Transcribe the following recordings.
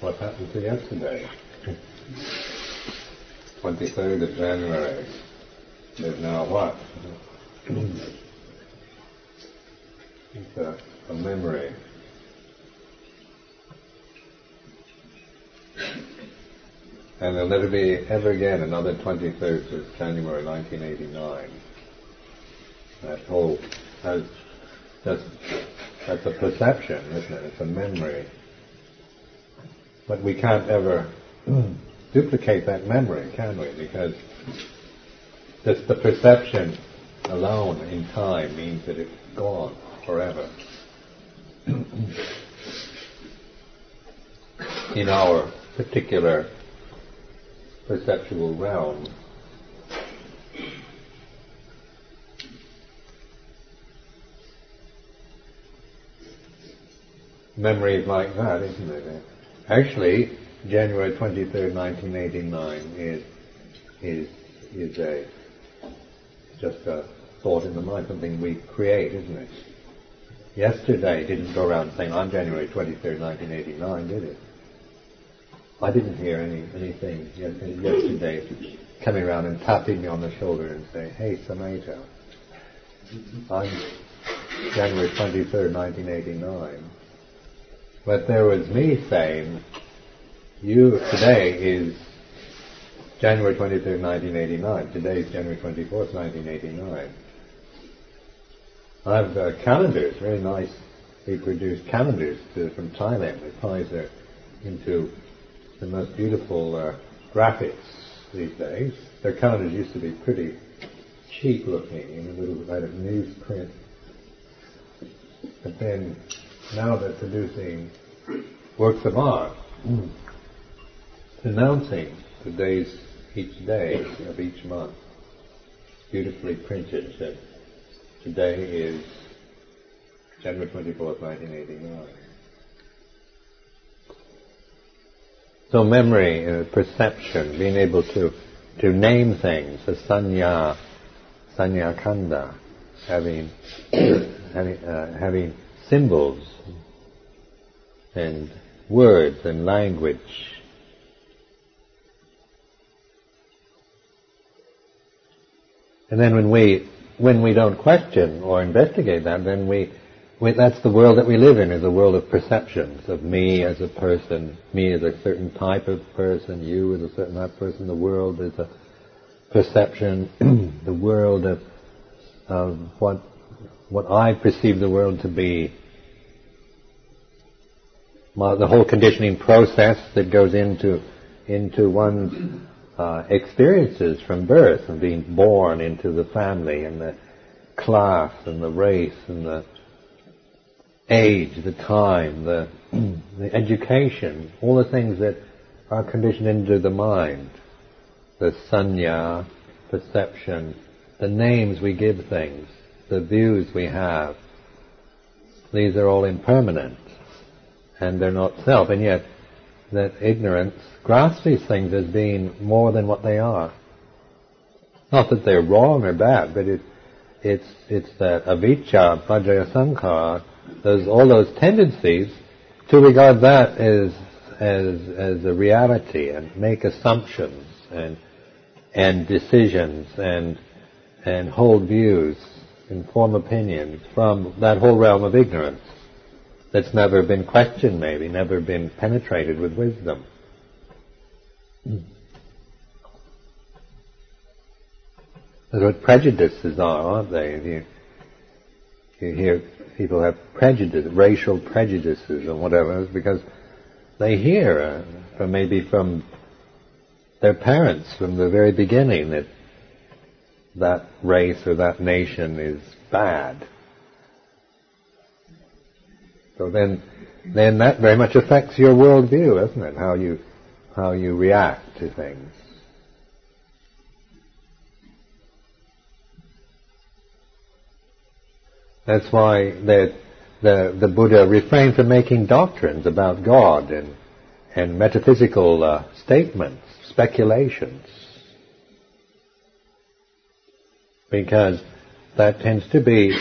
what happened to yesterday? 23rd of January. There's now what? It's a, a memory. And there'll never be ever again another 23rd of January 1989. That whole, that's, that's a perception, isn't it? It's a memory. But we can't ever duplicate that memory, can we? Because just the perception alone in time means that it's gone forever. in our particular perceptual realm. Memory is like that, isn't it? Actually, January 23rd, 1989 is, is, is a, just a thought in the mind, something we create, isn't it? Yesterday didn't go around saying, I'm January 23rd, 1989, did it? I didn't hear any anything yesterday coming around and tapping me on the shoulder and saying, "Hey, Sumedho, I'm January 23rd, 1989." But there was me saying, "You today is January 23rd, 1989. Today is January 24th, 1989." I have uh, calendars, very nice. They produce calendars to, from Thailand. They ties their into the most beautiful uh, graphics these days. Their calendars used to be pretty cheap looking in a little bit of newsprint. But then now they're producing works of art announcing the days each day of each month beautifully printed that today is January 24th, 1989. So memory, uh, perception, being able to, to name things, the sanya, sanya kanda, having, having, uh, having symbols and words and language. And then when we, when we don't question or investigate that, then we, that's the world that we live in, is a world of perceptions, of me as a person, me as a certain type of person, you as a certain type of person, the world is a perception, the world of, of what, what I perceive the world to be, the whole conditioning process that goes into, into one's uh, experiences from birth and being born into the family and the class and the race and the age, the time, the, the education, all the things that are conditioned into the mind, the sanya, perception, the names we give things, the views we have, these are all impermanent and they're not self, and yet that ignorance grasps these things as being more than what they are. Not that they're wrong or bad, but it, it's, it's that avijja, paccaya sankhara, those all those tendencies to regard that as as as a reality and make assumptions and and decisions and and hold views and form opinions from that whole realm of ignorance that's never been questioned maybe, never been penetrated with wisdom. That's what prejudices are, aren't they? You, you hear people have prejudice, racial prejudices or whatever, is because they hear, uh, from maybe from their parents from the very beginning that that race or that nation is bad. So then, then that very much affects your worldview, doesn't it? How you, how you react to things. That's why the, the, the Buddha refrained from making doctrines about God and, and metaphysical uh, statements, speculations. Because that tends to be,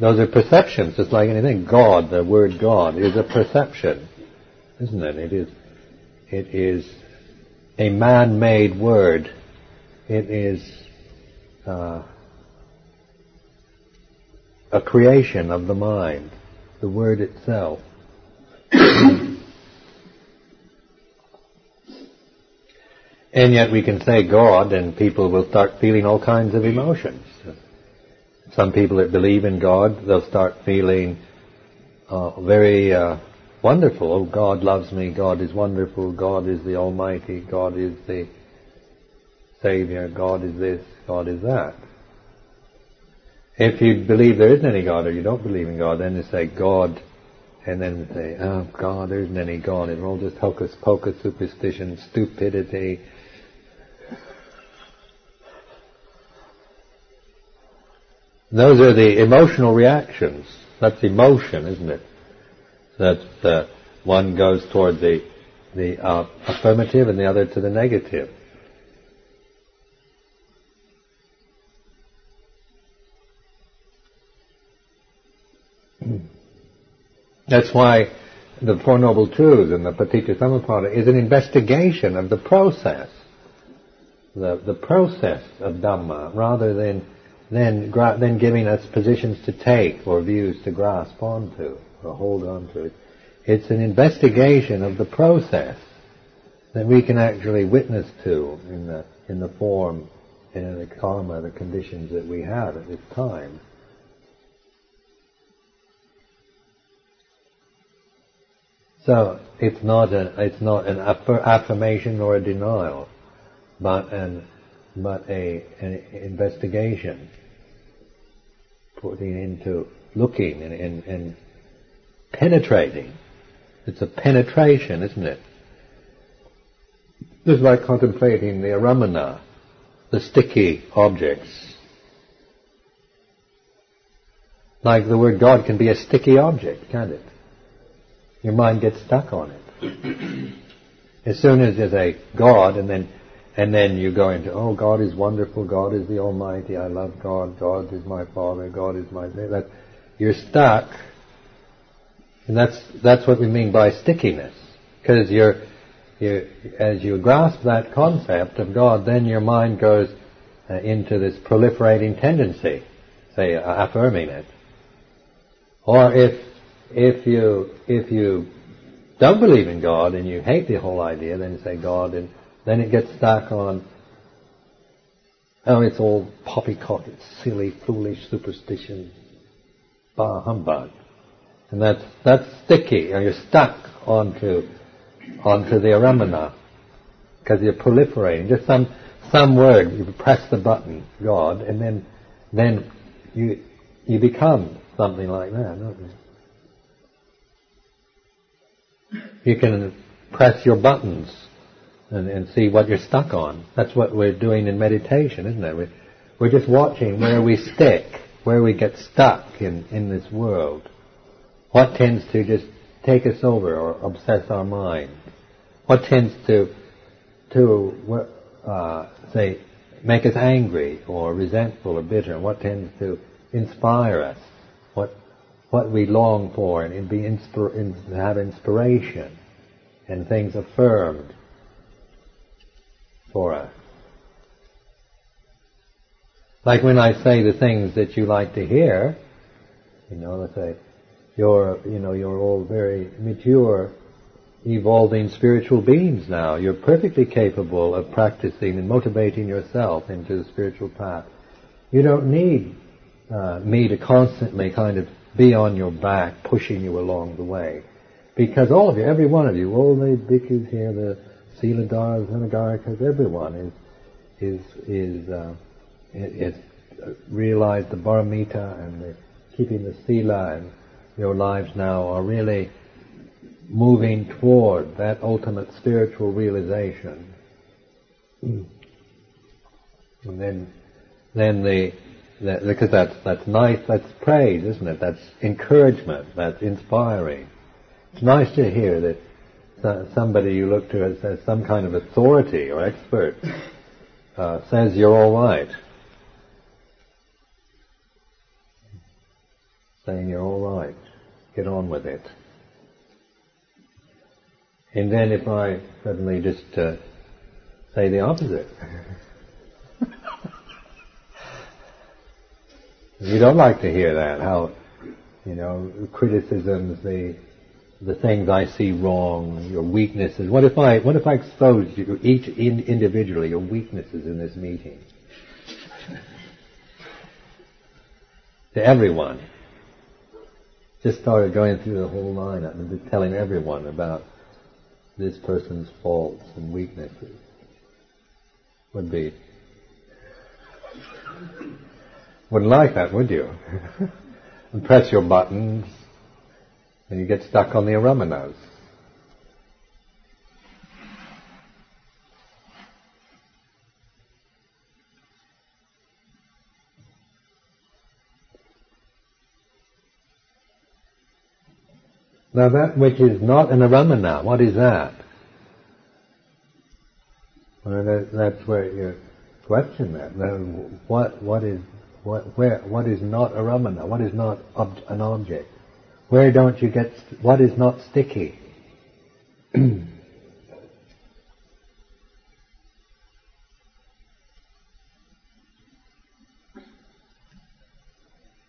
those are perceptions, just like anything. God, the word God, is a perception, isn't it? It is, it is a man-made word. It is uh, a creation of the mind, the word itself. Yet we can say God and people will start feeling all kinds of emotions. Some people that believe in God, they'll start feeling uh, very uh, wonderful. Oh, God loves me. God is wonderful. God is the Almighty. God is the Savior. God is this. God is that. If you believe there isn't any God or you don't believe in God, then you say God, and then say, oh God, there isn't any God. It's all just hocus pocus, superstition, stupidity. Those are the emotional reactions. That's emotion, isn't it? That uh, one goes toward the the uh, affirmative and the other to the negative. That's why the Four Noble Truths and the Paticca Samuppada is an investigation of the process, the, the process of Dhamma, rather than, than, than giving us positions to take or views to grasp onto or hold on to. It's an investigation of the process that we can actually witness to in the, in the form and in the karma, the conditions that we have at this time. So it's not a, it's not an affirmation or a denial, but an but a an investigation, putting into looking and, and, and penetrating. It's a penetration, isn't it? This is like contemplating the aramana, the sticky objects. Like the word God can be a sticky object, can't it? Your mind gets stuck on it. as soon as there's a God, and then and then you go into, oh, God is wonderful. God is the Almighty. I love God. God is my Father. God is my. That you're stuck, and that's that's what we mean by stickiness, because you're you as you grasp that concept of God, then your mind goes uh, into this proliferating tendency, say, uh, affirming it. Or if if you if you don't believe in God and you hate the whole idea, then you say God, and then it gets stuck on. Oh, it's all poppycock, it's silly, foolish superstition, bah humbug, and that's that's sticky, or you're stuck onto onto the aramana because you're proliferating. Just some some word, you press the button, God, and then then you you become something like that, don't you? You can press your buttons and, and see what you're stuck on. That's what we're doing in meditation, isn't it? We're, we're just watching where we stick, where we get stuck in, in this world. What tends to just take us over or obsess our mind? What tends to, to uh, say, make us angry or resentful or bitter? What tends to inspire us? What what we long for and be inspir- have inspiration and things affirmed for us. Like when I say the things that you like to hear, you know, let's say, you're, you know, you're all very mature, evolving spiritual beings now. You're perfectly capable of practicing and motivating yourself into the spiritual path. You don't need uh, me to constantly kind of be on your back, pushing you along the way. Because all of you, every one of you, all the bhikkhus here, the Siladharas, Anagarikas, everyone is, is, is, uh, is realized the Paramita and the, keeping the Sila and your lives now are really moving toward that ultimate spiritual realization. And then, then the, that, because that's, that's nice, that's praise, isn't it? That's encouragement, that's inspiring. It's nice to hear that somebody you look to as, as some kind of authority or expert uh, says you're all right. Saying you're all right. Get on with it. And then if I suddenly just uh, say the opposite. you don't like to hear that, how, you know, criticisms, the, the things I see wrong, your weaknesses. What if I, what if I exposed you, each in, individually, your weaknesses in this meeting? to everyone. Just started going through the whole lineup and just telling everyone about this person's faults and weaknesses. Would be. Wouldn't like that, would you? and press your buttons and you get stuck on the aramanas. Now that which is not an aramana, what is that? Well, that, that's where you question that. what what is what where what is not aramana? What is not ob- an object? Where don't you get? St- what is not sticky?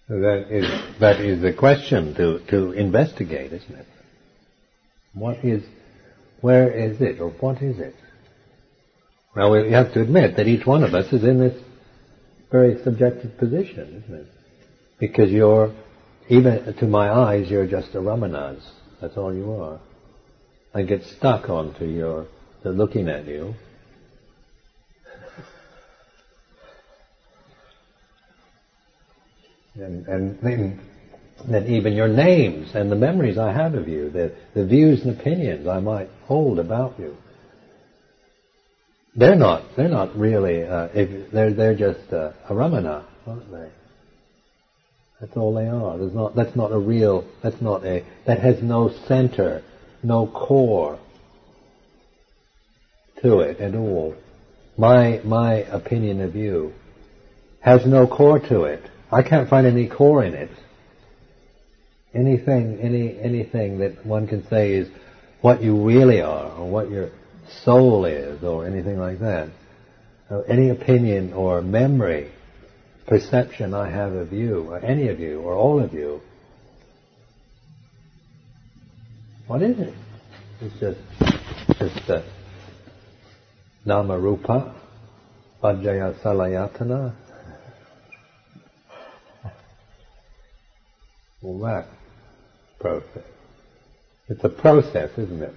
That is that is the question to to investigate, isn't it? What is, where is it, or what is it? Well, we have to admit that each one of us is in this very subjective position, isn't it? Because you're, even to my eyes, you're just a ramanas. That's all you are. I get stuck onto your, looking at you, and, and then, then even your names and the memories I have of you, the, the views and opinions I might hold about you. They're not, they're not really, uh, if, they're, they're just uh, a ramana, aren't they? That's all they are. Not, that's not a real, that's not a, that has no center, no core to it at all. My, my opinion of you has no core to it. I can't find any core in it. Anything, any, anything that one can say is what you really are, or what your soul is, or anything like that. Uh, any opinion or memory, perception I have of you, or any of you, or all of you, what is it? It's just, just uh, nama rupa, paccaya salayatana, that process. It's a process, isn't it?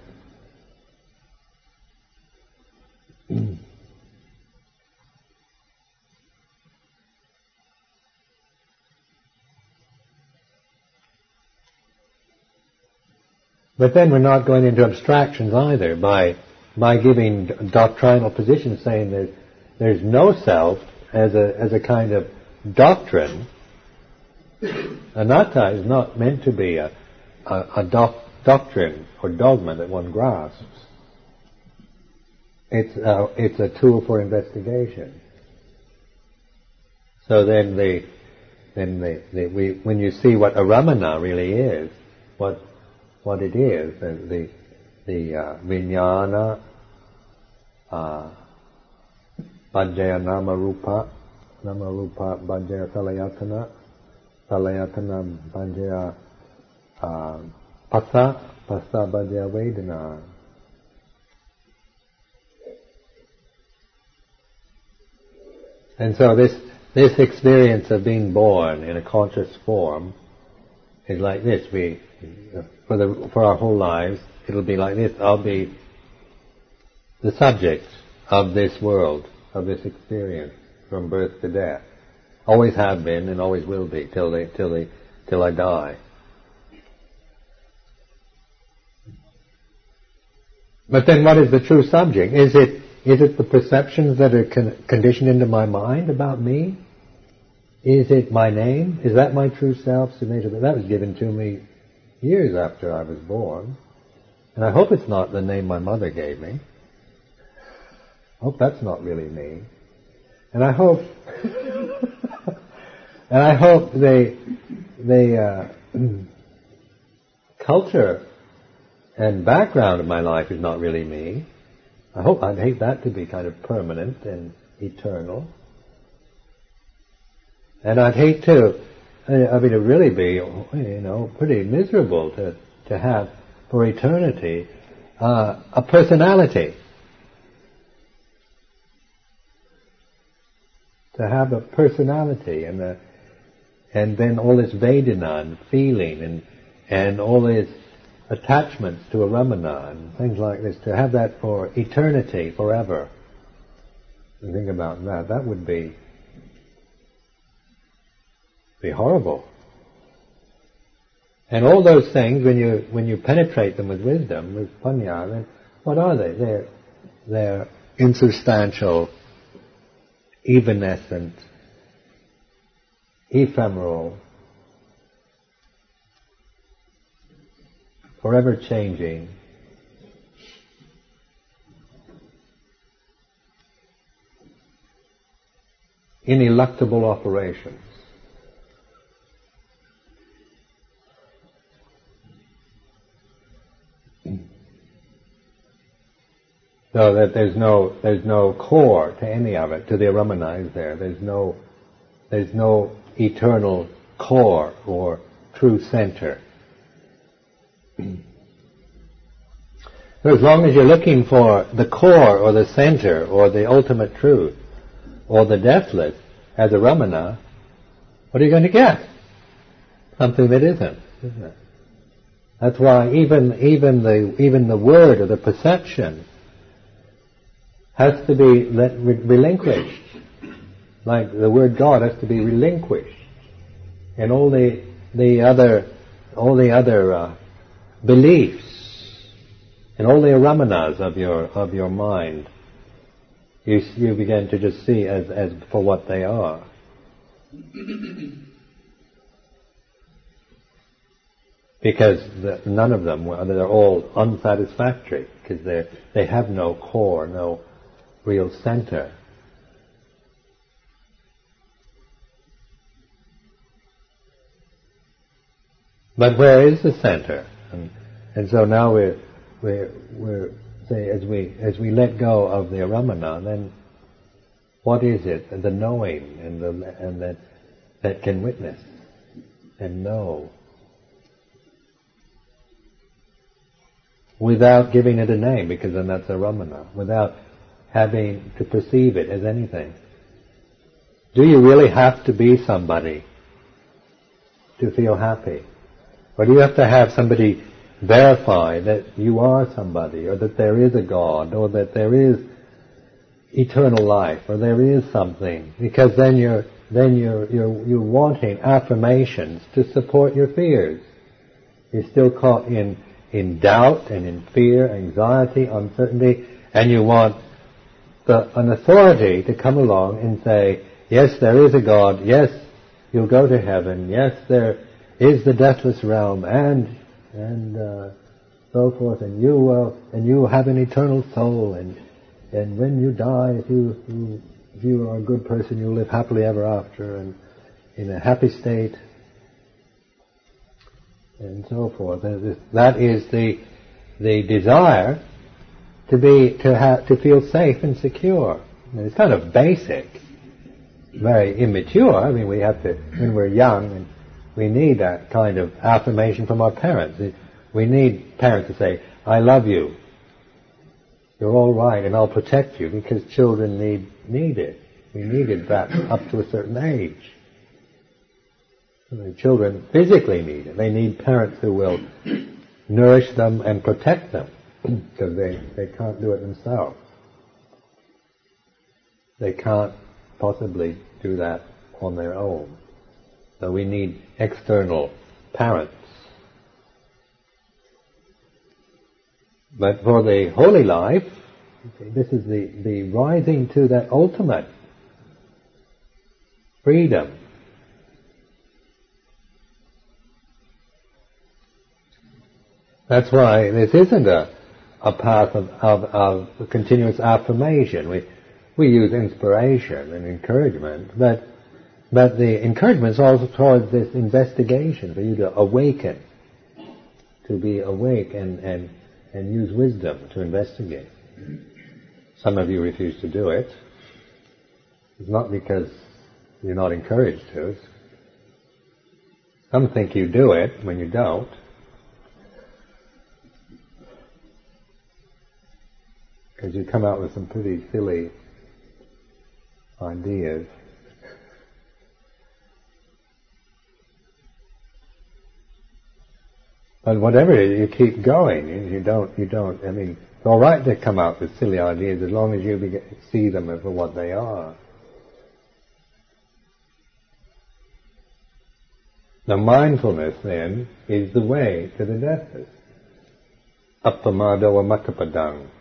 But then we're not going into abstractions either by by giving doctrinal positions saying that there's no self as a as a kind of doctrine Anatta is not meant to be a, a, a doc, doctrine or dogma that one grasps. It's a, it's a tool for investigation. So then the, then the, the we, when you see what aramana really is, what, what it is, the, the, the uh, vijnana, uh, Paccaya Nama Rupa, Nama Rupa Paccaya Salayatana, Salayatana Paccaya uh, Phassa, Phassa Paccaya Vedana. And so this, this experience of being born in a conscious form is like this. We, for the, for our whole lives, it'll be like this. I'll be the subject of this world, of this experience, from birth to death. Always have been and always will be till they, till they, till I die. But then what is the true subject? Is it, is it the perceptions that are con- conditioned into my mind about me? Is it my name? Is that my true self? That was given to me years after I was born. And I hope it's not the name my mother gave me. I hope that's not really me. And I hope And I hope they, they, uh, culture and background of my life is not really me. I hope I'd hate that to be kind of permanent and eternal. And I'd hate to, I mean, to really be, you know, pretty miserable to, to have for eternity uh, a personality. To have a personality and a, and then all this Vedana and feeling and, and all these attachments to a Ramana and things like this, to have that for eternity, forever. Think about that, that would be, be horrible. And all those things, when you, when you penetrate them with wisdom, with punya, then what are they? They're, they're insubstantial, evanescent, ephemeral, forever changing. Ineluctable operations. So that there's no there's no core to any of it. To the Ramana is there. There's no there's no eternal core or true center. So as long as you're looking for the core or the center or the ultimate truth or the deathless as a Ramana, what are you going to get? Something that isn't, isn't it? That's why even even the even the word or the perception has to be let, relinquished. Like the word God has to be relinquished, and all the the other all the other uh, beliefs and all the aramanas of your of your mind, you you begin to just see as as for what they are. because the, none of them they're all unsatisfactory because they they have no core, no real center. But where is the center? And, and so now we're, we're, we're say, as we, as we let go of the aramana, then what is it? The knowing and, the, and that, that can witness and know without giving it a name, because then that's a ramana, without having to perceive it as anything. Do you really have to be somebody to feel happy? Or do you have to have somebody verify that you are somebody, or that there is a God, or that there is eternal life, or there is something? Because then you're then you're you're you're wanting affirmations to support your fears. You're still caught in in doubt and in fear, anxiety, uncertainty, and you want an authority to come along and say, yes, there is a God, yes, you'll go to heaven, yes, there is the deathless realm, and and uh, so forth, and you will and you have an eternal soul, and and when you die, if you, you if you are a good person, you'll live happily ever after, and in a happy state, and so forth. That is the the desire to be to have to feel safe and secure. And it's kind of basic, very immature. I mean, we have to when we're young and we need that kind of affirmation from our parents. We need parents to say, I love you. You're all right and I'll protect you because children need, need it. We needed that up to a certain age. The children physically need it. They need parents who will nourish them and protect them because they, they can't do it themselves. They can't possibly do that on their own. So we need external parents. But for the holy life, this is the, the rising to that ultimate freedom. That's why this isn't a, a path of, of, of continuous affirmation. We, we use inspiration and encouragement, but but the encouragement is also towards this investigation for you to awaken, to be awake and, and and use wisdom to investigate. Some of you refuse to do it. It's not because you're not encouraged to. Some think you do it when you don't. Because you come out with some pretty silly ideas. But whatever you keep going. You don't, you don't, I mean, it's alright to come up with silly ideas as long as you see them for what they are. The mindfulness then is the way to the deathless. Appamado amakkapadang.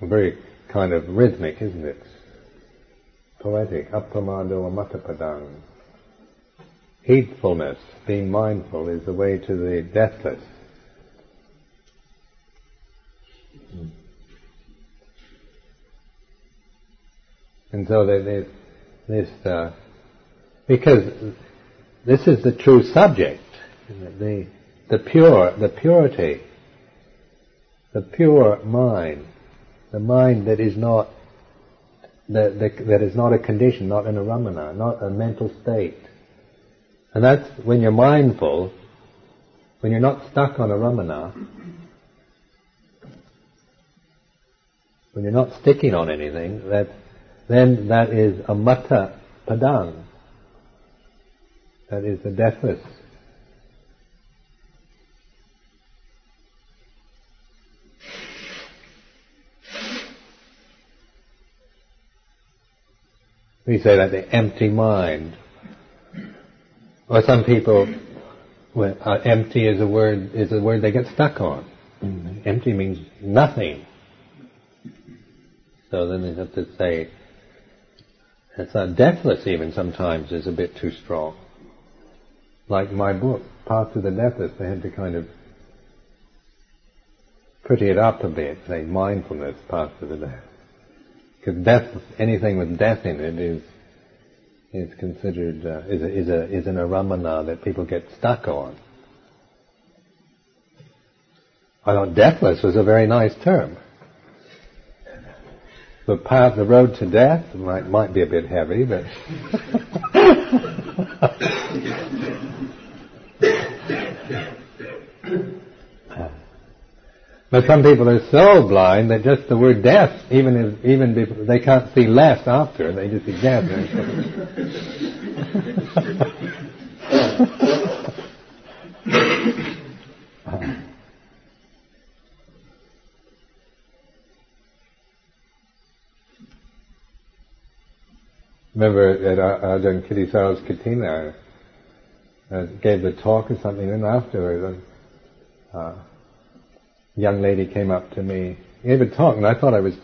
Very kind of rhythmic, isn't it? Poetic. Appamado amakkapadang. Heedfulness, being mindful, is the way to the deathless. And so there's this, uh, because this is the true subject, the, the pure, the purity, the pure mind, the mind that is not, that, that, that is not a condition, not an aramana, not a mental state. And that's when you're mindful, when you're not stuck on aramana, when you're not sticking on anything, that then that is a mata padang. That is the deathless. We say that the empty mind. Or some people, well, uh, empty is a word is a word they get stuck on. Mm-hmm. Empty means nothing. So then they have to say, it's not deathless even sometimes is a bit too strong. Like my book, Path to the Deathless, they had to kind of pretty it up a bit, say mindfulness, Path to the Death. Because death, anything with death in it is is considered uh, is a, is a is an aramana that people get stuck on. I thought deathless was a very nice term the path, the road to death might might be a bit heavy, but. but some people are so blind that just the word death, even if, even if they can't see left after, they just see death. remember at Ajahn Kittisaro's Katina, uh, gave the talk or something, and afterwards, uh, young lady came up to me, gave a talk, and I thought I was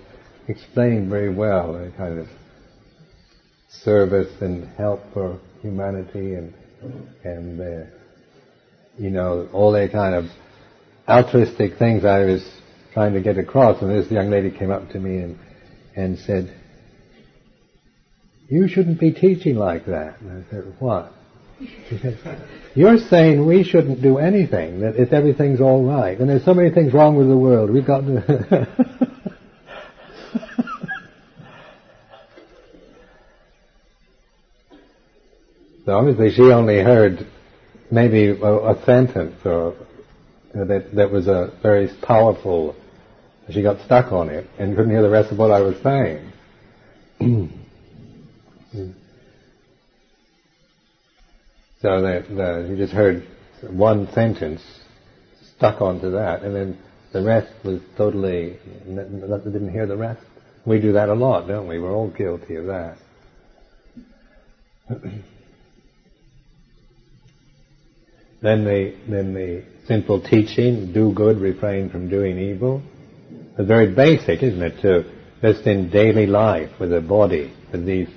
explaining very well a kind of service and help for humanity and and uh, you know all the kind of altruistic things I was trying to get across. And this young lady came up to me and and said, you shouldn't be teaching like that. And I said, what? You're saying we shouldn't do anything, that if everything's all right. And there's so many things wrong with the world, we've got to... so obviously she only heard maybe a, a sentence or uh, that, that was a very powerful, she got stuck on it and couldn't hear the rest of what I was saying. Mm. So you just heard one sentence stuck onto that, and then the rest was totally They didn't hear the rest. We do that a lot, don't we? We're all guilty of that. then the then the simple teaching: do good, refrain from doing evil. It's very basic, isn't it? To just in daily life with the body, with these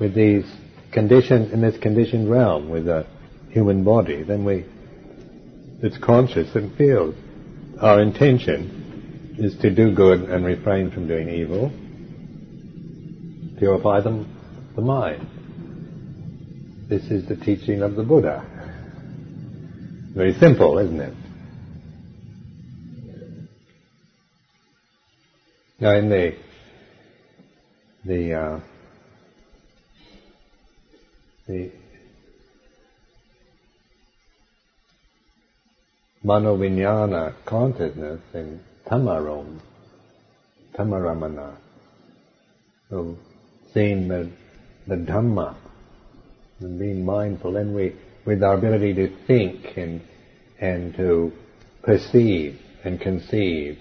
with these conditioned in this conditioned realm with a human body, then we it's conscious and feels. Our intention is to do good and refrain from doing evil, purify them, the mind. This is the teaching of the Buddha. Very simple, isn't it? Now in the the uh, the manovinyana consciousness in tamarom, tamaramana, so seeing the, the Dhamma and being mindful, then we, with our ability to think and, and to perceive and conceive,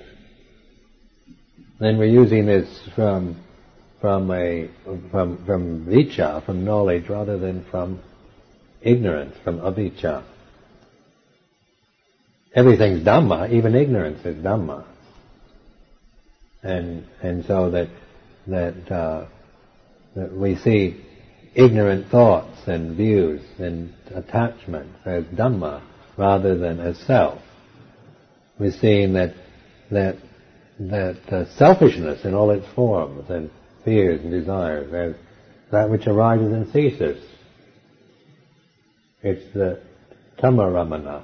then we're using this from, from a, from, from vicha, from knowledge, rather than from ignorance, from avijja. Everything's Dhamma, even ignorance is Dhamma. And, and so that, that, uh, that we see ignorant thoughts and views and attachments as Dhamma rather than as self. We're seeing that, that, that uh, selfishness in all its forms and fears and desires as that which arises and ceases. It's the tamaramana.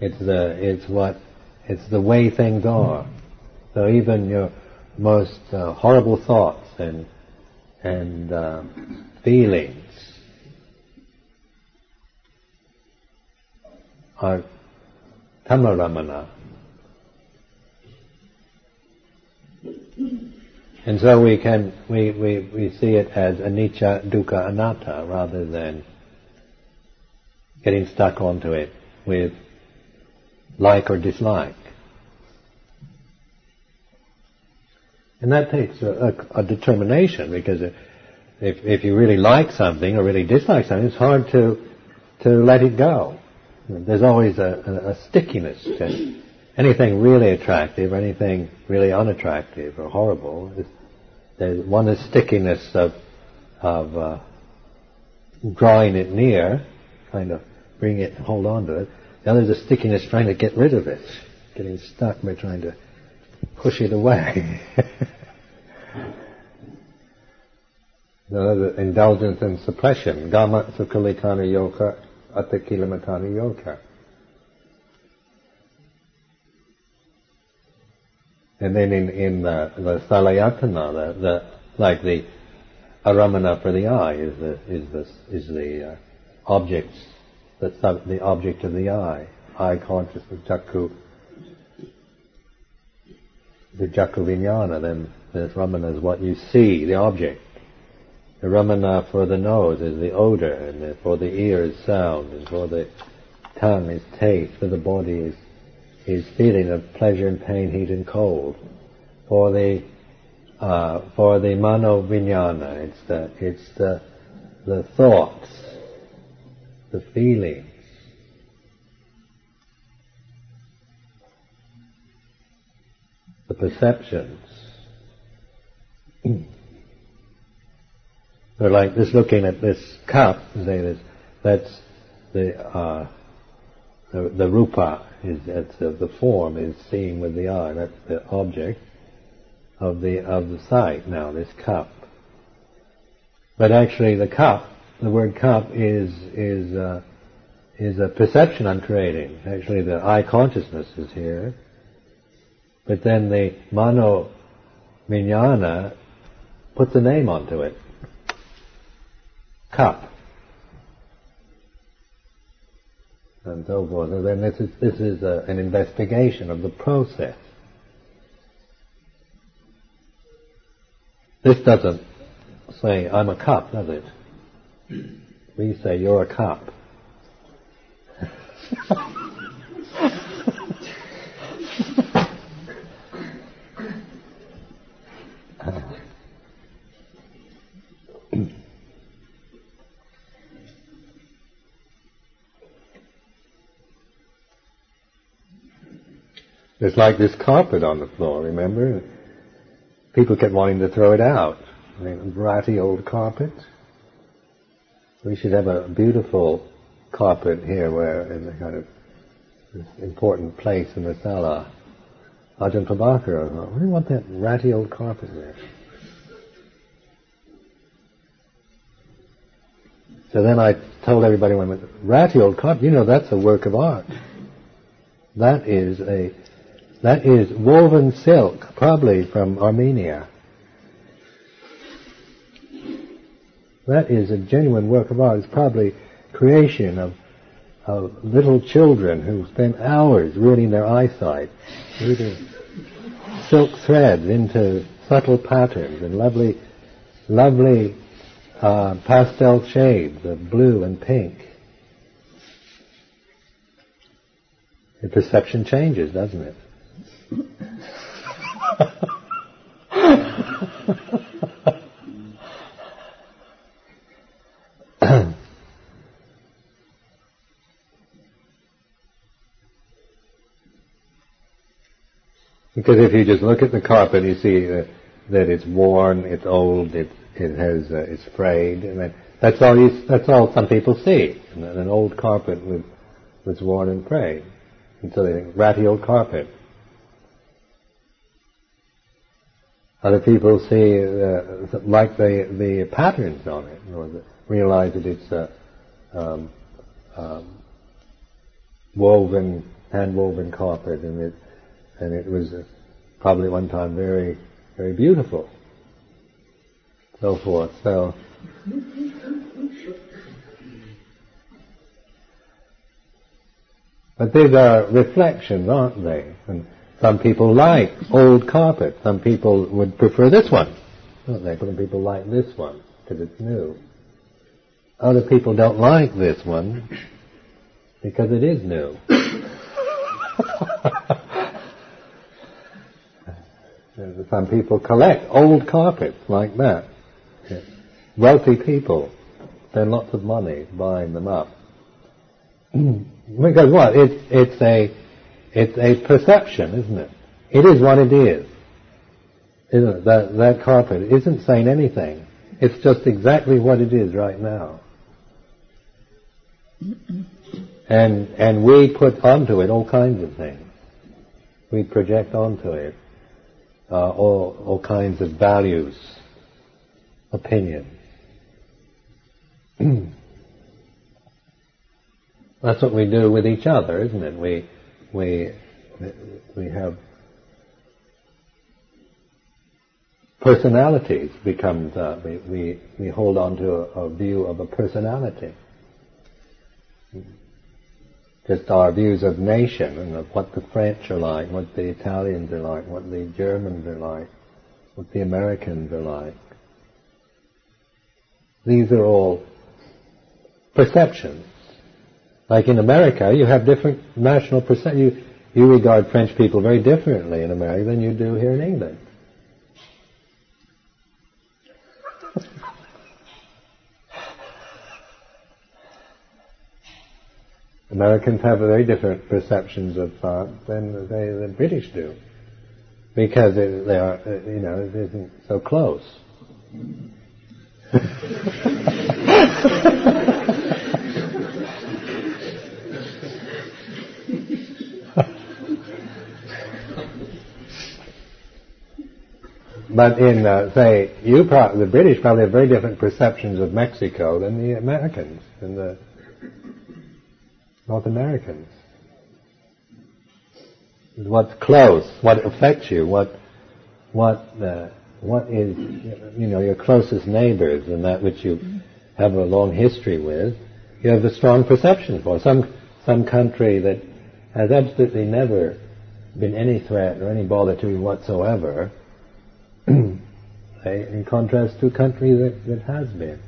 It's the, it's what, it's the way things are. So even your most uh, horrible thoughts and, and uh, feelings are tamaramana. And so we can, we, we, we see it as anicca, dukkha, anatta rather than getting stuck onto it with like or dislike. And that takes a, a, a determination because if, if you really like something or really dislike something, it's hard to, to let it go. There's always a, a, stickiness to anything really attractive, anything really unattractive or horrible. There's one is stickiness of, of uh, drawing it near, trying to bring it, hold on to it. The other is a stickiness trying to get rid of it, getting stuck by trying to push it away. Another indulgence and suppression, gama sukhalikana yoga, atakilamatana yoga. And then in, in the, the salayatana, the, the, like the aramana for the eye is the, is the, is the uh, objects, the, the object of the eye, eye consciousness, jakku, the jakku vijnana, then the ramana is what you see, the object. The ramana for the nose is the odor, and for the ear is sound, and for the tongue is taste, for the body is is feeling of pleasure and pain, heat and cold. For the uh, for the mano vijnana, it's the it's the the thoughts, the feelings, the perceptions. They're like this looking at this cup, say this, that's the, uh, the, the rupa is that's uh, the form is seeing with the eye. That's the object of the of the sight. Now this cup, but actually the cup, the word cup is is uh, is a perception I'm creating. Actually, the eye consciousness is here, but then the mano vijnana puts a name onto it. Cup. And so forth. And then this is, this is a, an investigation of the process. This doesn't say, I'm a cup, does it? We say, you're a cup. It's like this carpet on the floor, remember? People kept wanting to throw it out. I mean, ratty old carpet. We should have a beautiful carpet here where in a kind of important place in the sala. Ajahn Pabhakaro thought, we want that ratty old carpet there. So then I told everybody when ratty old carpet, you know that's a work of art. That is a That is woven silk, probably from Armenia. That is a genuine work of art. It's probably creation of, of little children who spent hours ruining their eyesight, reading silk threads into subtle patterns and lovely, lovely uh, pastel shades of blue and pink. The perception changes, doesn't it? because if you just look at the carpet, you see that, that it's worn, it's old, it it has uh, it's frayed, and that, that's all you, that's all some people see. An old carpet with was worn and frayed, and so they think ratty old carpet. Other people see uh, like the the patterns on it, or the, realize that it's a um, um, woven, hand woven carpet, and it and it was uh, probably one time very very beautiful, so forth. So. But these are reflections, aren't they? And some people like old carpet. Some people would prefer this one? Some people like this one because it's new. Other people don't like this one because it is new. Some people collect old carpets like that. Wealthy people spend lots of money buying them up. because what? It's, it's a it's a perception, isn't it? It is what it is. Isn't it? That, that carpet isn't saying anything. It's just exactly what it is right now. And, and we put onto it all kinds of things. We project onto it uh, all, all kinds of values, opinions. That's what we do with each other, isn't it? We we we have personalities becomes uh, we, we we hold on to a, a, view of a personality just our views of nation and of what the French are like, what the Italians are like, what the Germans are like, what the Americans are like. These are all perceptions. Like in America, you have different national perceptions. You, you regard French people very differently in America than you do here in England. Americans have very different perceptions of art than they, the British do, because it, they are, uh, you know, it isn't so close. But in, uh, say, you pro- the British probably have very different perceptions of Mexico than the Americans and the North Americans. What's close? What affects you? What, what, uh, what is, you know, your closest neighbors and that which you have a long history with, you have a strong perception for. Some, some country that has absolutely never been any threat or any bother to you whatsoever, in contrast to a country that, that has been.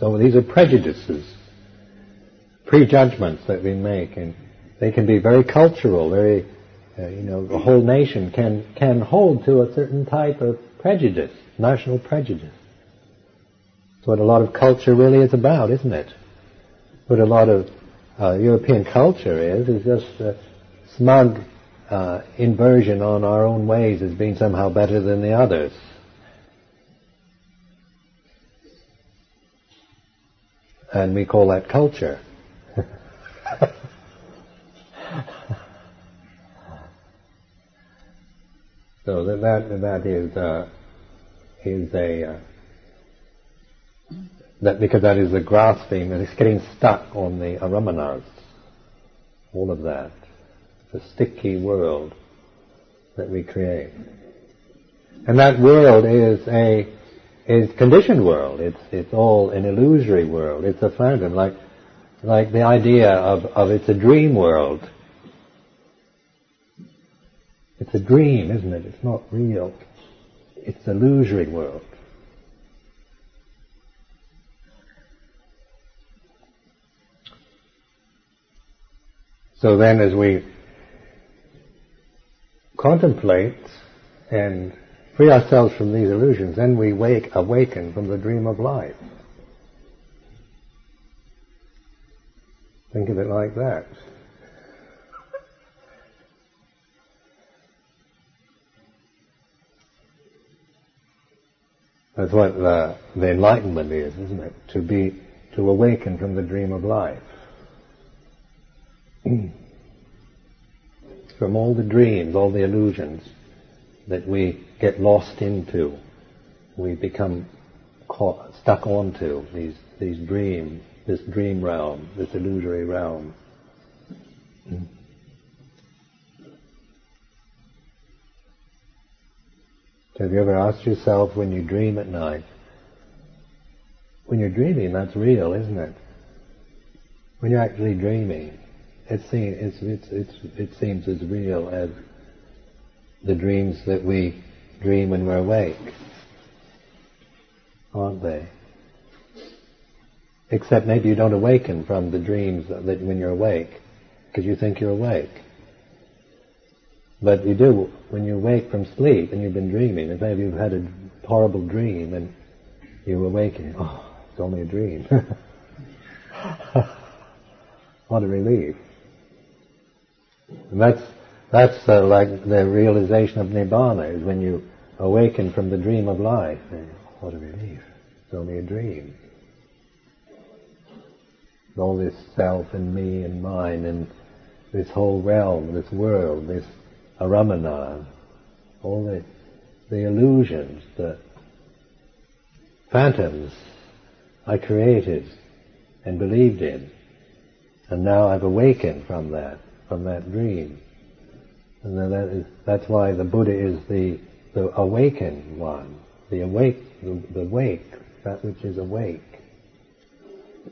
so these are prejudices, prejudgments that we make, and they can be very cultural, very, uh, you know, the whole nation can, can hold to a certain type of prejudice, national prejudice. That's what a lot of culture really is about, isn't it? What a lot of uh, European culture is, is just a smug uh, inversion on our own ways as being somehow better than the others. And we call that culture. so that that, that is uh, is a uh, that because that is the grasping and it's getting stuck on the aramanas, all of that. A sticky world that we create. And that world is a is conditioned world. It's it's all an illusory world. It's a phantom, like like the idea of, of it's a dream world. It's a dream, isn't it? It's not real. It's illusory world. So then as we contemplate and free ourselves from these illusions, then we wake, awaken from the dream of life. Think of it like that. That's what the, the enlightenment is, isn't it? To be, to awaken from the dream of life. from all the dreams, all the illusions that we get lost into, we become caught, stuck onto these, these dreams, this dream realm, this illusory realm. Hmm. Have you ever asked yourself when you dream at night, when you're dreaming, that's real, isn't it? When you're actually dreaming, it seems, it's, it's, it's, it seems as real as the dreams that we dream when we're awake, aren't they? Except maybe you don't awaken from the dreams that when you're awake, because you think you're awake. But you do, when you wake from sleep and you've been dreaming, and maybe you've had a horrible dream and you awaken, oh, it's only a dream. what a relief. And that's that's uh, like the realization of nibbana is when you awaken from the dream of life. What a relief! It's only a dream. All this self and me and mine and this whole realm, this world, this aramana, all the the illusions, the phantoms I created and believed in, and now I've awakened from that from that dream. And that is, that's why the Buddha is the, the awakened one, the awake, the, the wake, that which is awake.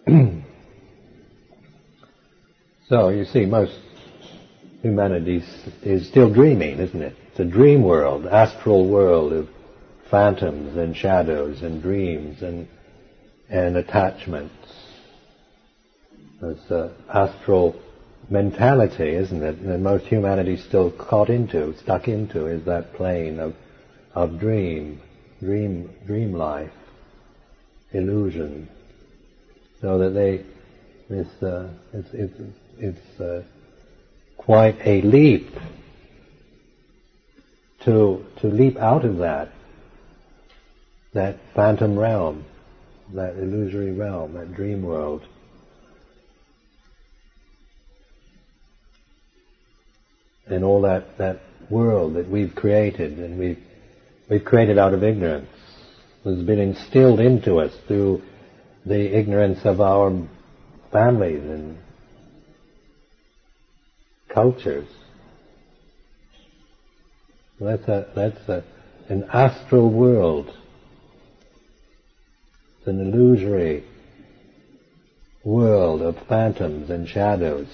so you see, most humanity is still dreaming, isn't it? It's a dream world, astral world of phantoms and shadows and dreams and and attachments. There's uh, astral mentality, isn't it, that most humanity still caught into, stuck into, is that plane of, of dream, dream, dream life, illusion. So that they, uh, it's, it's, it's uh, quite a leap to, to leap out of that, that phantom realm, that illusory realm, that dream world, and all that, that world that we've created and we've, we've created out of ignorance has been instilled into us through the ignorance of our families and cultures. That's a, that's a, an astral world. It's an illusory world of phantoms and shadows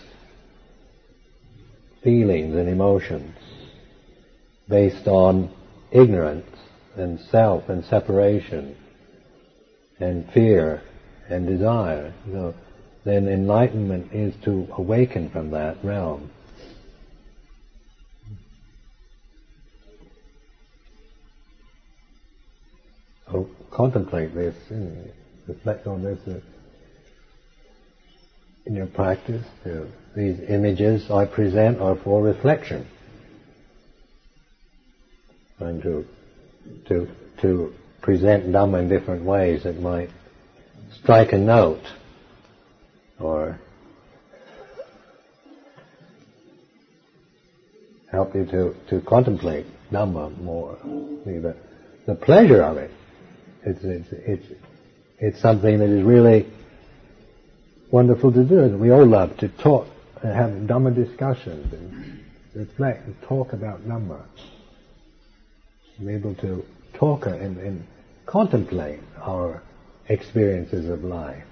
feelings and emotions based on ignorance and self and separation and fear and desire, you know, then enlightenment is to awaken from that realm. So contemplate this, reflect on this uh, in your practice. These images I present are for reflection. And to, to, to present Dhamma in different ways that might strike a note or help you to, to contemplate Dhamma more. The, the pleasure of it, it's, it's, it's, it's something that is really wonderful to do. We all love to talk and have Dhamma discussions and reflect and talk about Dhamma. Be able to talk and, and contemplate our experiences of life.